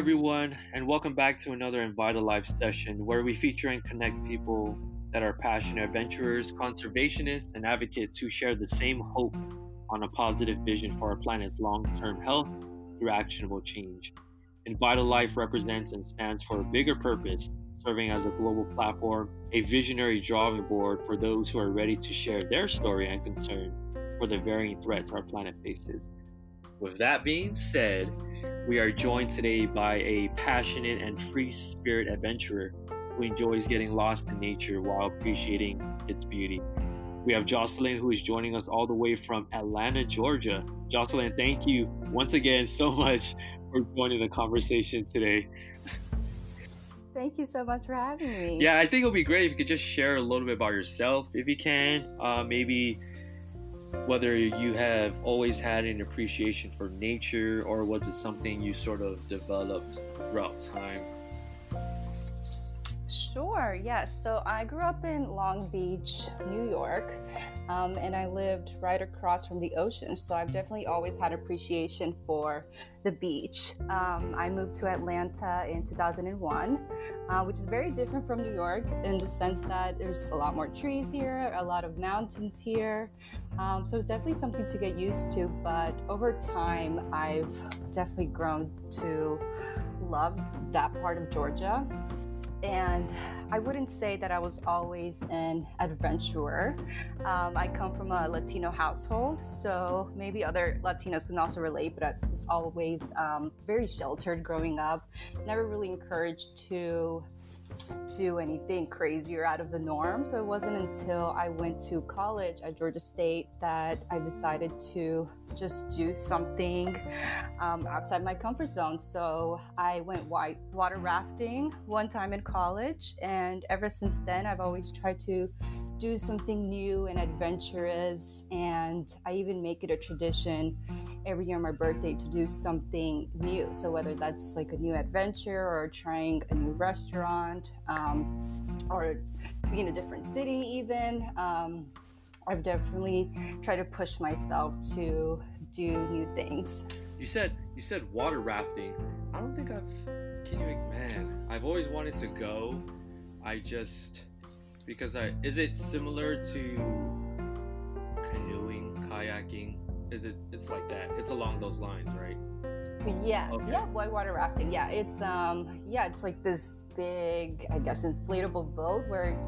everyone, and welcome back to another Invita Live session where we feature and connect people that are passionate adventurers, conservationists, and advocates who share the same hope on a positive vision for our planet's long term health through actionable change. Invita Life represents and stands for a bigger purpose, serving as a global platform, a visionary drawing board for those who are ready to share their story and concern for the varying threats our planet faces. With that being said, we are joined today by a passionate and free spirit adventurer who enjoys getting lost in nature while appreciating its beauty. We have Jocelyn who is joining us all the way from Atlanta, Georgia. Jocelyn, thank you once again so much for joining the conversation today. Thank you so much for having me. Yeah, I think it'll be great if you could just share a little bit about yourself, if you can. Uh, maybe whether you have always had an appreciation for nature or was it something you sort of developed throughout time? Sure, yes. So I grew up in Long Beach, New York, um, and I lived right across from the ocean. So I've definitely always had appreciation for the beach. Um, I moved to Atlanta in 2001, uh, which is very different from New York in the sense that there's a lot more trees here, a lot of mountains here. Um, so it's definitely something to get used to. But over time, I've definitely grown to love that part of Georgia and I wouldn't say that I was always an adventurer. Um, I come from a Latino household, so maybe other Latinos can also relate, but I was always um, very sheltered growing up, never really encouraged to do anything crazy or out of the norm. So it wasn't until I went to college at Georgia State that I decided to just do something um, outside my comfort zone. So I went white water rafting one time in college, and ever since then, I've always tried to do something new and adventurous. And I even make it a tradition every year on my birthday to do something new. So whether that's like a new adventure or trying a new restaurant um, or being in a different city, even. Um, I've definitely tried to push myself to do new things. You said you said water rafting. I don't think I've. Can you man? I've always wanted to go. I just because I is it similar to Is it? It's like that. It's along those lines, right? Yes. Okay. Yeah. Whitewater rafting. Yeah. It's um. Yeah. It's like this big, I guess, inflatable boat where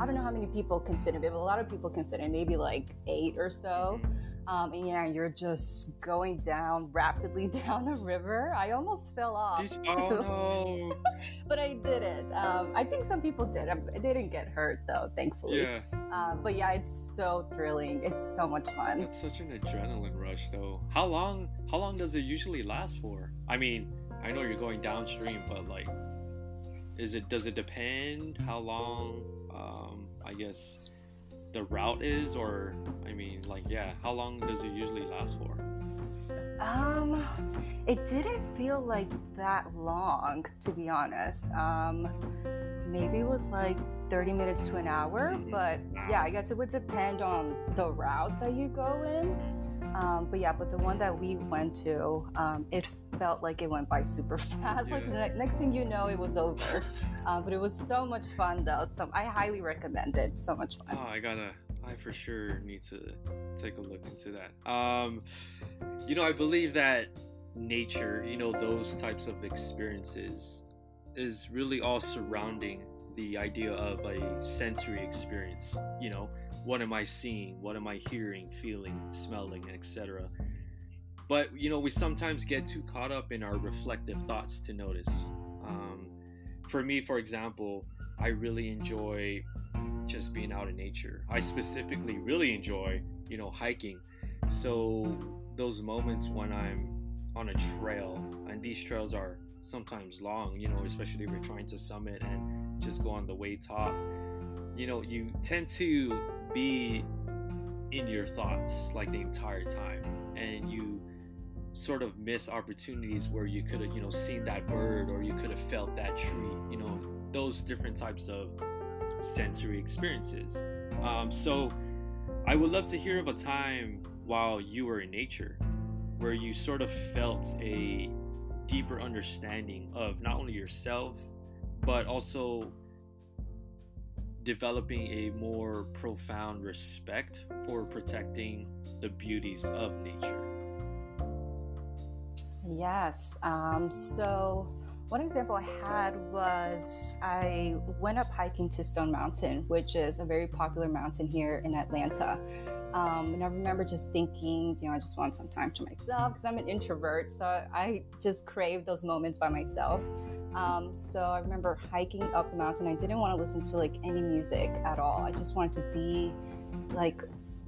I don't know how many people can fit in but a lot of people can fit in. Maybe like eight or so. Mm-hmm um, and yeah, you're just going down rapidly down a river. I almost fell off. Did, oh no! but I did it. Um, I think some people did. I didn't get hurt though, thankfully. Yeah. Uh, but yeah, it's so thrilling. It's so much fun. It's such an adrenaline rush, though. How long? How long does it usually last for? I mean, I know you're going downstream, but like, is it? Does it depend how long? Um, I guess the route is or i mean like yeah how long does it usually last for? Um it didn't feel like that long to be honest. Um maybe it was like 30 minutes to an hour mm-hmm. but yeah i guess it would depend on the route that you go in. Um, but yeah but the one that we went to um, it felt like it went by super fast. Yeah. Like the next thing you know, it was over. uh, but it was so much fun though. So I highly recommend it. So much fun. Oh, I gotta. I for sure need to take a look into that. Um, you know, I believe that nature, you know, those types of experiences, is really all surrounding the idea of a sensory experience. You know, what am I seeing? What am I hearing, feeling, smelling, etc but you know we sometimes get too caught up in our reflective thoughts to notice. Um, for me for example i really enjoy just being out in nature. I specifically really enjoy you know hiking. So those moments when i'm on a trail and these trails are sometimes long you know especially if you're trying to summit and just go on the way top you know you tend to be in your thoughts like the entire time. And you sort of miss opportunities where you could have you know seen that bird or you could have felt that tree you know those different types of sensory experiences um, so i would love to hear of a time while you were in nature where you sort of felt a deeper understanding of not only yourself, but also developing a more profound respect for protecting the beauties of nature. Yes. Um, so, one example I had was I went up hiking to Stone Mountain, which is a very popular mountain here in Atlanta. Um, and I remember just thinking, you know, I just want some time to myself because I'm an introvert. So I just crave those moments by myself. Um, so I remember hiking up the mountain. I didn't want to listen to like any music at all. I just wanted to be like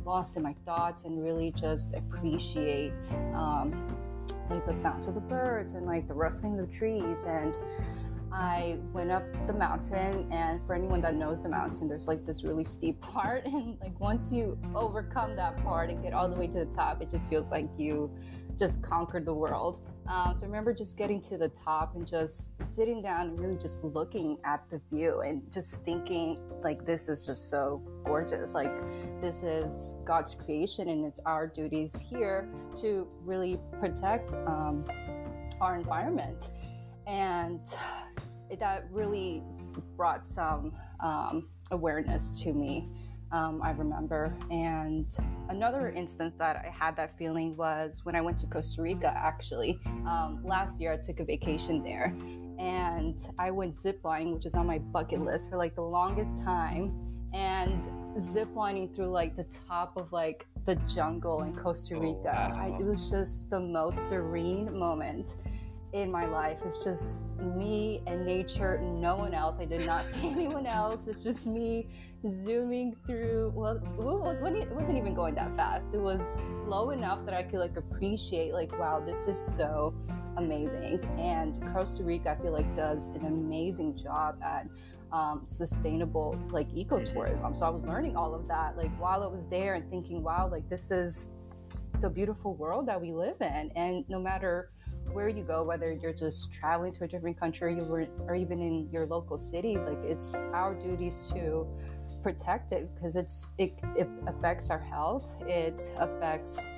lost in my thoughts and really just appreciate um, like the mm. sounds of the birds and like the rustling of the trees and I went up the mountain, and for anyone that knows the mountain, there's like this really steep part, and like once you overcome that part and get all the way to the top, it just feels like you just conquered the world. Um, so I remember just getting to the top and just sitting down and really just looking at the view and just thinking like this is just so gorgeous. Like this is God's creation, and it's our duties here to really protect um, our environment. And that really brought some um, awareness to me. Um, I remember. And another instance that I had that feeling was when I went to Costa Rica, actually. Um, last year, I took a vacation there and I went ziplining, which is on my bucket list for like the longest time. And ziplining through like the top of like the jungle in Costa oh, Rica, oh, wow. I, it was just the most serene moment in my life. It's just me and nature, no one else. I did not see anyone else. It's just me zooming through. Well, it wasn't even going that fast. It was slow enough that I could like appreciate, like, wow, this is so amazing. And Costa Rica, I feel like, does an amazing job at um, sustainable like ecotourism. So I was learning all of that like while I was there and thinking, wow, like this is the beautiful world that we live in. And no matter where you go, whether you're just traveling to a different country or even in your local city, like it's our duties to protect it because it's it, it affects our health. It affects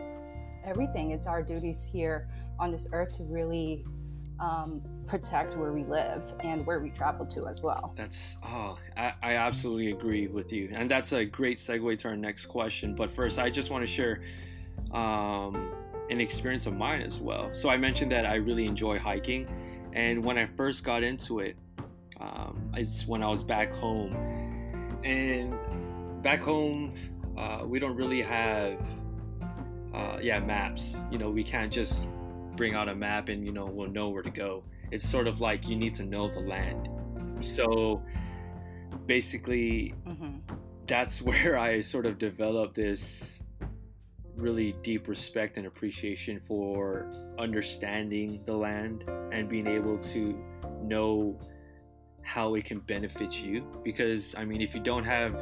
everything. It's our duties here on this earth to really um, protect where we live and where we travel to as well. That's oh, I, I absolutely agree with you, and that's a great segue to our next question. But first, I just want to share. Um, an experience of mine as well. So I mentioned that I really enjoy hiking, and when I first got into it, um, it's when I was back home, and back home uh, we don't really have uh, yeah maps. You know, we can't just bring out a map and you know we'll know where to go. It's sort of like you need to know the land. So basically, mm-hmm. that's where I sort of developed this really deep respect and appreciation for understanding the land and being able to know how it can benefit you. Because i mean if you don't have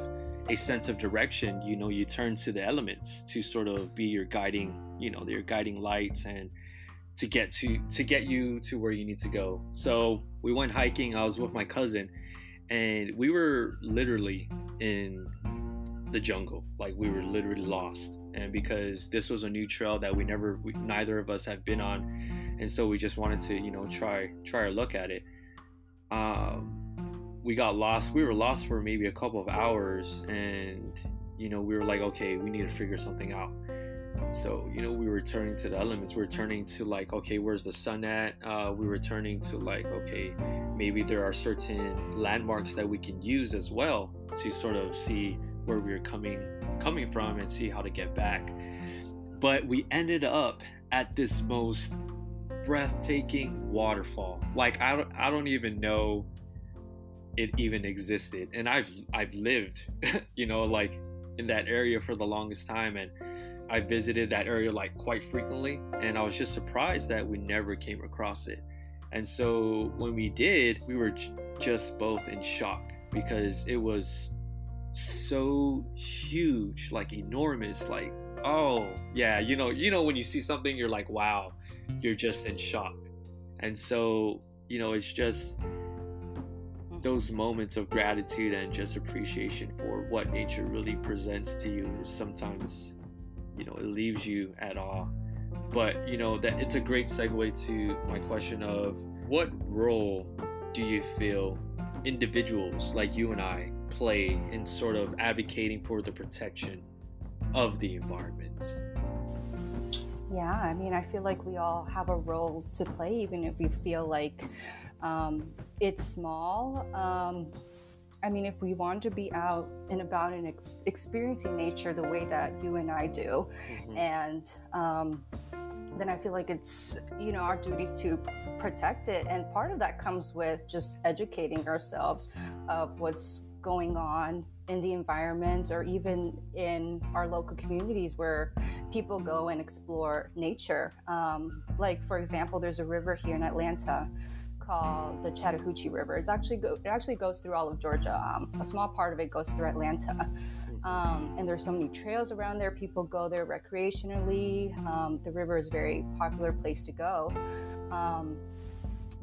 a sense of direction you know you turn to the elements to sort of be your guiding you know your guiding lights and to get to to get you to where you need to go. So we went hiking. I was with my cousin and we were literally in the jungle. Like we were literally lost and because this was a new trail that we never we, neither of us have been on. And so we just wanted to you know try try our look at it. Um, we got lost we were lost for maybe a couple of hours and you know we were like okay we need to figure something out. So you know we were turning to the elements. We are turning to like okay where's the sun at? Uh, we were turning to like okay maybe there are certain landmarks that we can use as well to sort of see where we are coming coming from and see how to get back. But we ended up at this most breathtaking waterfall. Like I don't I don't even know it even existed. And I've I've lived, you know, like in that area for the longest time and I visited that area like quite frequently and I was just surprised that we never came across it. And so when we did, we were j- just both in shock because it was so huge, like enormous, like oh yeah, you know, you know when you see something, you're like wow, you're just in shock, and so you know it's just mm-hmm. those moments of gratitude and just appreciation for what nature really presents to you. Sometimes, you know, it leaves you at awe. But you know that it's a great segue to my question of what role do you feel individuals like you and I play in sort of advocating for the protection of the environment? Yeah, I mean, I feel like we all have a role to play, even if we feel like um, it's small. Um, I mean, if we want to be out and about and ex- experiencing nature the way that you and I do, mm-hmm. and um, then I feel like it's, you know, our duties to protect it. And part of that comes with just educating ourselves of what's going on in the environment or even in our local communities where people go and explore nature. Um, like, for example, there's a river here in Atlanta called the Chattahoochee River. It's actually go, it actually goes through all of Georgia. Um, a small part of it goes through Atlanta, um, and there's so many trails around there. People go there recreationally. Um, the river is a very popular place to go.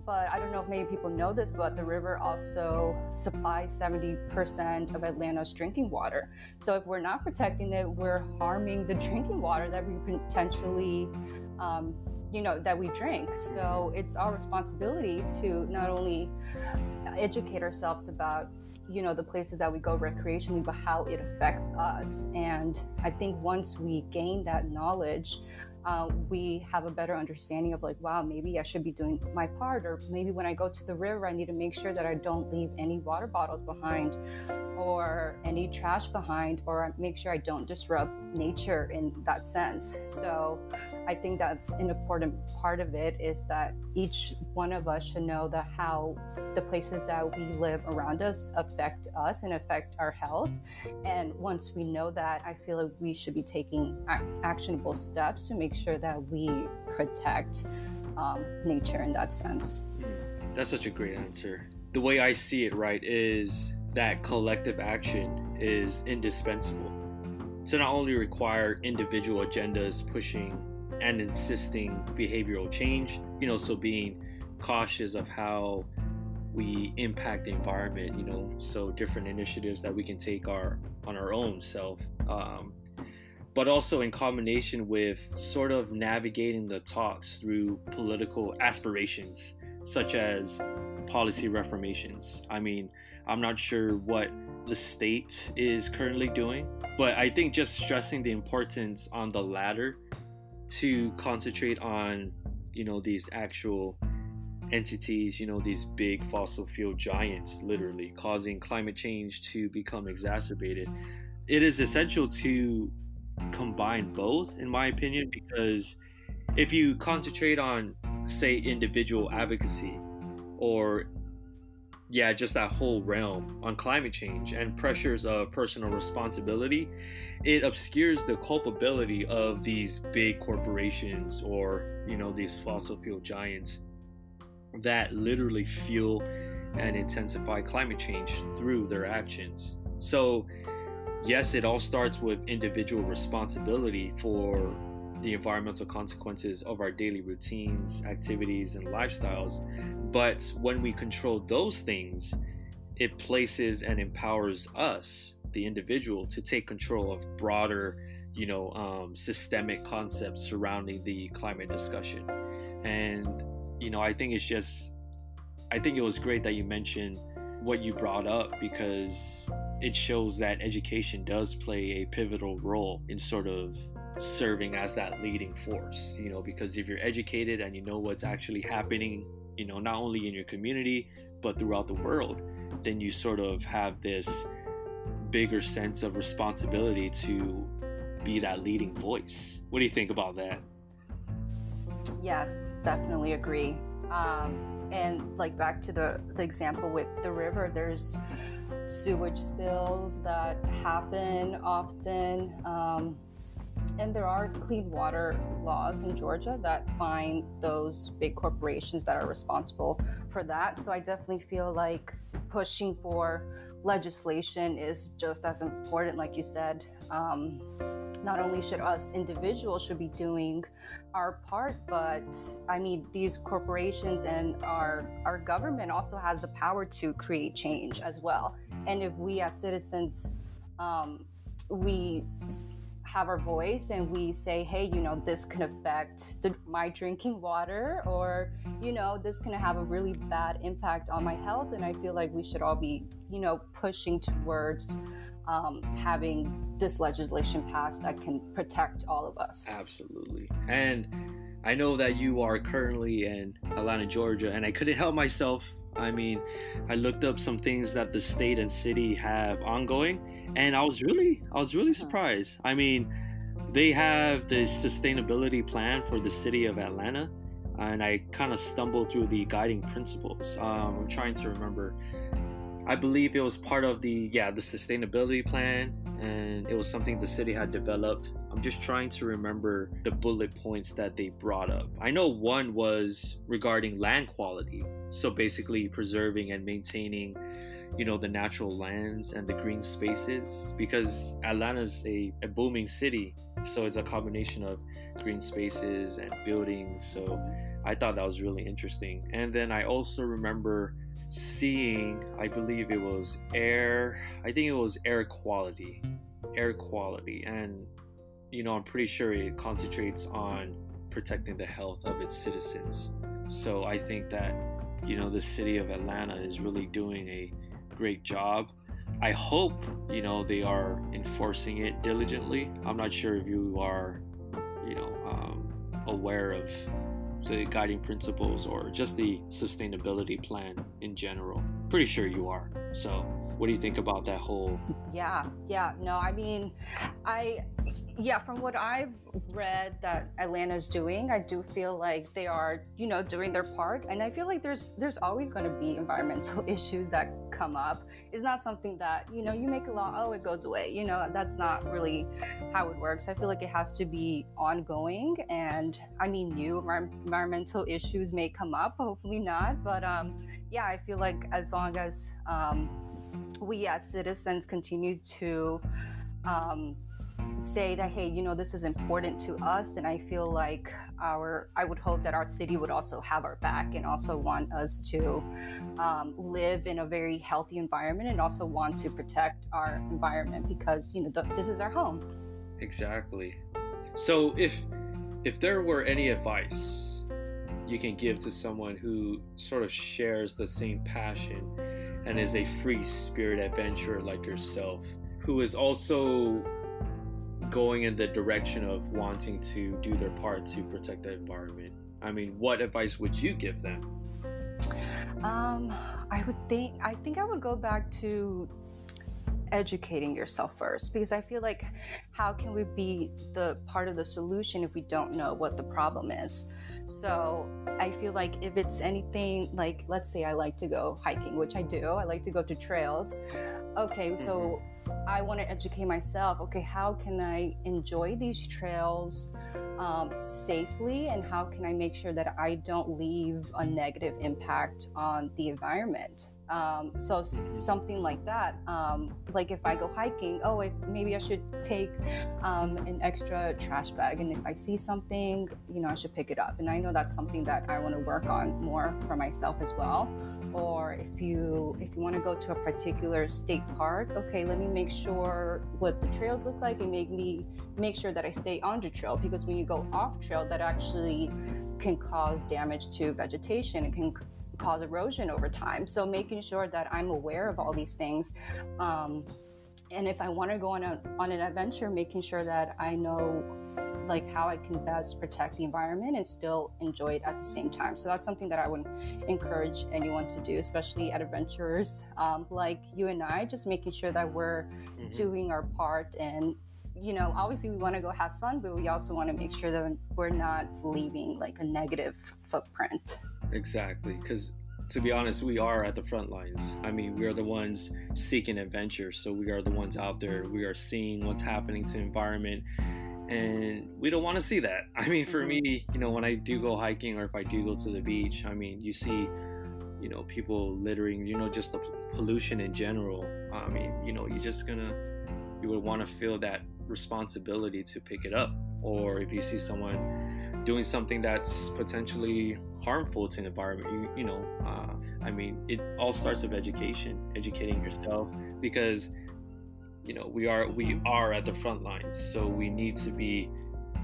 But I don't know if many people know this, but the river also supplies 70% of Atlanta's drinking water. So if we're not protecting it, we're harming the drinking water that we potentially um, you know that we drink so it's our responsibility to not only educate ourselves about you know the places that we go recreationally but how it affects us and i think once we gain that knowledge uh, we have a better understanding of like wow maybe i should be doing my part or maybe when i go to the river i need to make sure that i don't leave any water bottles behind or any trash behind or make sure i don't disrupt nature in that sense. So i think that's an important part of it is that each one of us should know that how the places that we live around us affect us and affect our health. And once we know that i feel like we should be taking actionable steps to make make sure that we protect um, nature in that sense. That's such a great answer. The way I see it, right, is that collective action is indispensable to not only require individual agendas pushing and insisting behavioral change, you know, so being cautious of how we impact the environment, you know, so different initiatives that we can take our on our own self um, but also in combination with sort of navigating the talks through political aspirations, such as policy reformations. I mean, I'm not sure what the state is currently doing, but I think just stressing the importance on the latter to concentrate on, you know, these actual entities, you know, these big fossil fuel giants literally causing climate change to become exacerbated. It is essential to combine both, in my opinion, because if you concentrate on, say, individual advocacy or yeah, just that whole realm on climate change and pressures of personal responsibility, it obscures the culpability of these big corporations or, you know, these fossil fuel giants that literally fuel and intensify climate change through their actions. So, yes, it all starts with individual responsibility for the environmental consequences of our daily routines, activities, and lifestyles. But when we control those things, it places and empowers us, the individual, to take control of broader, you know, um, systemic concepts surrounding the climate discussion. And, you know, I think it's just, I think it was great that you mentioned what you brought up because it shows that education does play a pivotal role in sort of serving as that leading force you know because if you're educated and you know what's actually happening you know not only in your community but throughout the world then you sort of have this bigger sense of responsibility to be that leading voice. What do you think about that? Yes definitely agree. Um, and like back to the, the example with the river there's sewage spills that happen often um, and there are clean water laws in georgia that find those big corporations that are responsible for that. So i definitely feel like pushing for legislation is just as important like you said um, not only should us individuals should be doing our part but i mean these corporations and our our government also has the power to create change as well and if we as citizens um, we have our voice and we say, hey, you know, this can affect the, my drinking water, or, you know, this can have a really bad impact on my health. And I feel like we should all be, you know, pushing towards um, having this legislation passed that can protect all of us. Absolutely. And I know that you are currently in Atlanta, Georgia, and I couldn't help myself. I mean, I looked up some things that the state and city have ongoing, and I was really, I was really surprised. I mean, they have the sustainability plan for the city of Atlanta, and I kind of stumbled through the guiding principles. Um, I'm trying to remember. I believe it was part of the yeah the sustainability plan, and it was something the city had developed I'm just trying to remember the bullet points that they brought up. I know one was regarding land quality. So basically preserving and maintaining, you know, the natural lands and the green spaces because Atlanta's a, a booming city. So it's a combination of green spaces and buildings. So I thought that was really interesting. And then I also remember seeing, I believe it was air, I think it was air quality. Air quality. And you know, I'm pretty sure it concentrates on protecting the health of its citizens. So I think that, you know, the city of Atlanta is really doing a great job. I hope, you know, they are enforcing it diligently. I'm not sure if you are, you know, um, aware of the guiding principles or just the sustainability plan in general. Pretty sure you are. So what do you think about that whole yeah yeah no i mean i yeah from what i've read that atlanta's doing i do feel like they are you know doing their part. And i feel like there's there's always going to be environmental issues that come up. It's not something that you know you make a law oh it goes away you know that's not really how it works. I feel like it has to be ongoing. And i mean new environmental issues may come up hopefully not. But um yeah i feel like as long as um we as citizens continue to um, say that hey you know this is important to us and i feel like our i would hope that our city would also have our back and also want us to um, live in a very healthy environment and also want to protect our environment because you know the, this is our home. Exactly. So if if there were any advice you can give to someone who sort of shares the same passion and is a free spirit adventurer like yourself, who is also going in the direction of wanting to do their part to protect the environment. I mean, what advice would you give them? Um, I would think I think I would go back to educating yourself first because I feel like how can we be the part of the solution if we don't know what the problem is? So I feel like if it's anything like, let's say I like to go hiking, which I do, I like to go to trails. Okay, so mm-hmm. I want to educate myself. Okay, how can I enjoy these trails um, safely, and how can I make sure that I don't leave a negative impact on the environment? Um, so something like that. Um, like if I go hiking, oh, if, maybe I should take um, an extra trash bag, and if I see something, you know, I should pick it up. And I know that's something that I want to work on more for myself as well. Or if you if you want to go to a particular state park, okay, let me make sure what the trails look like, and make me make sure that I stay on the trail because when you go off trail, that actually can cause damage to vegetation. It can cause erosion over time. So making sure that I'm aware of all these things. Um, and if I want to go on, a, on an adventure, making sure that I know like how I can best protect the environment and still enjoy it at the same time. So that's something that I would encourage anyone to do, especially at adventurers um, like you and I, just making sure that we're mm-hmm. doing our part and you know, obviously we want to go have fun, but we also want to make sure that we're not leaving like a negative footprint. Exactly, because to be honest, we are at the front lines. I mean, we are the ones seeking adventure, so we are the ones out there. We are seeing what's happening to the environment, and we don't want to see that. I mean, for me, mm-hmm. you know, when I do go hiking or if I do go to the beach, I mean, you see, you know, people littering, you know, just the pollution in general. I mean, you know, you're just gonna, you would want to feel that responsibility to pick it up, or if you see someone doing something that's potentially harmful to the environment. You, you know, uh, I mean, it all starts with education, educating yourself, because you know we are we are at the front lines so we need to be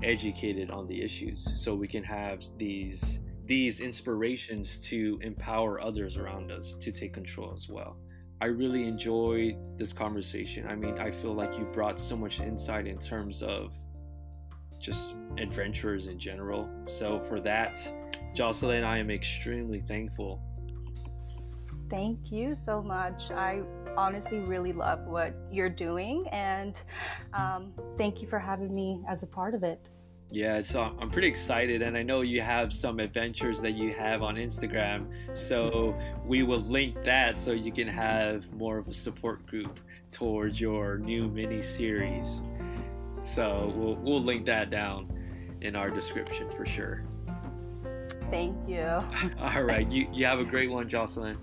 educated on the issues so we can have these these inspirations to empower others around us to take control as well i really enjoyed this conversation i mean i feel like you brought so much insight in terms of just adventurers in general so for that jocelyn i am extremely thankful Thank you so much. I honestly really love what you're doing, and um, thank you for having me as a part of it. Yeah, so I'm pretty excited, and I know you have some adventures that you have on Instagram. So we will link that so you can have more of a support group towards your new mini series. So we'll we'll link that down in our description for sure. Thank you. All right, you you have a great one, Jocelyn.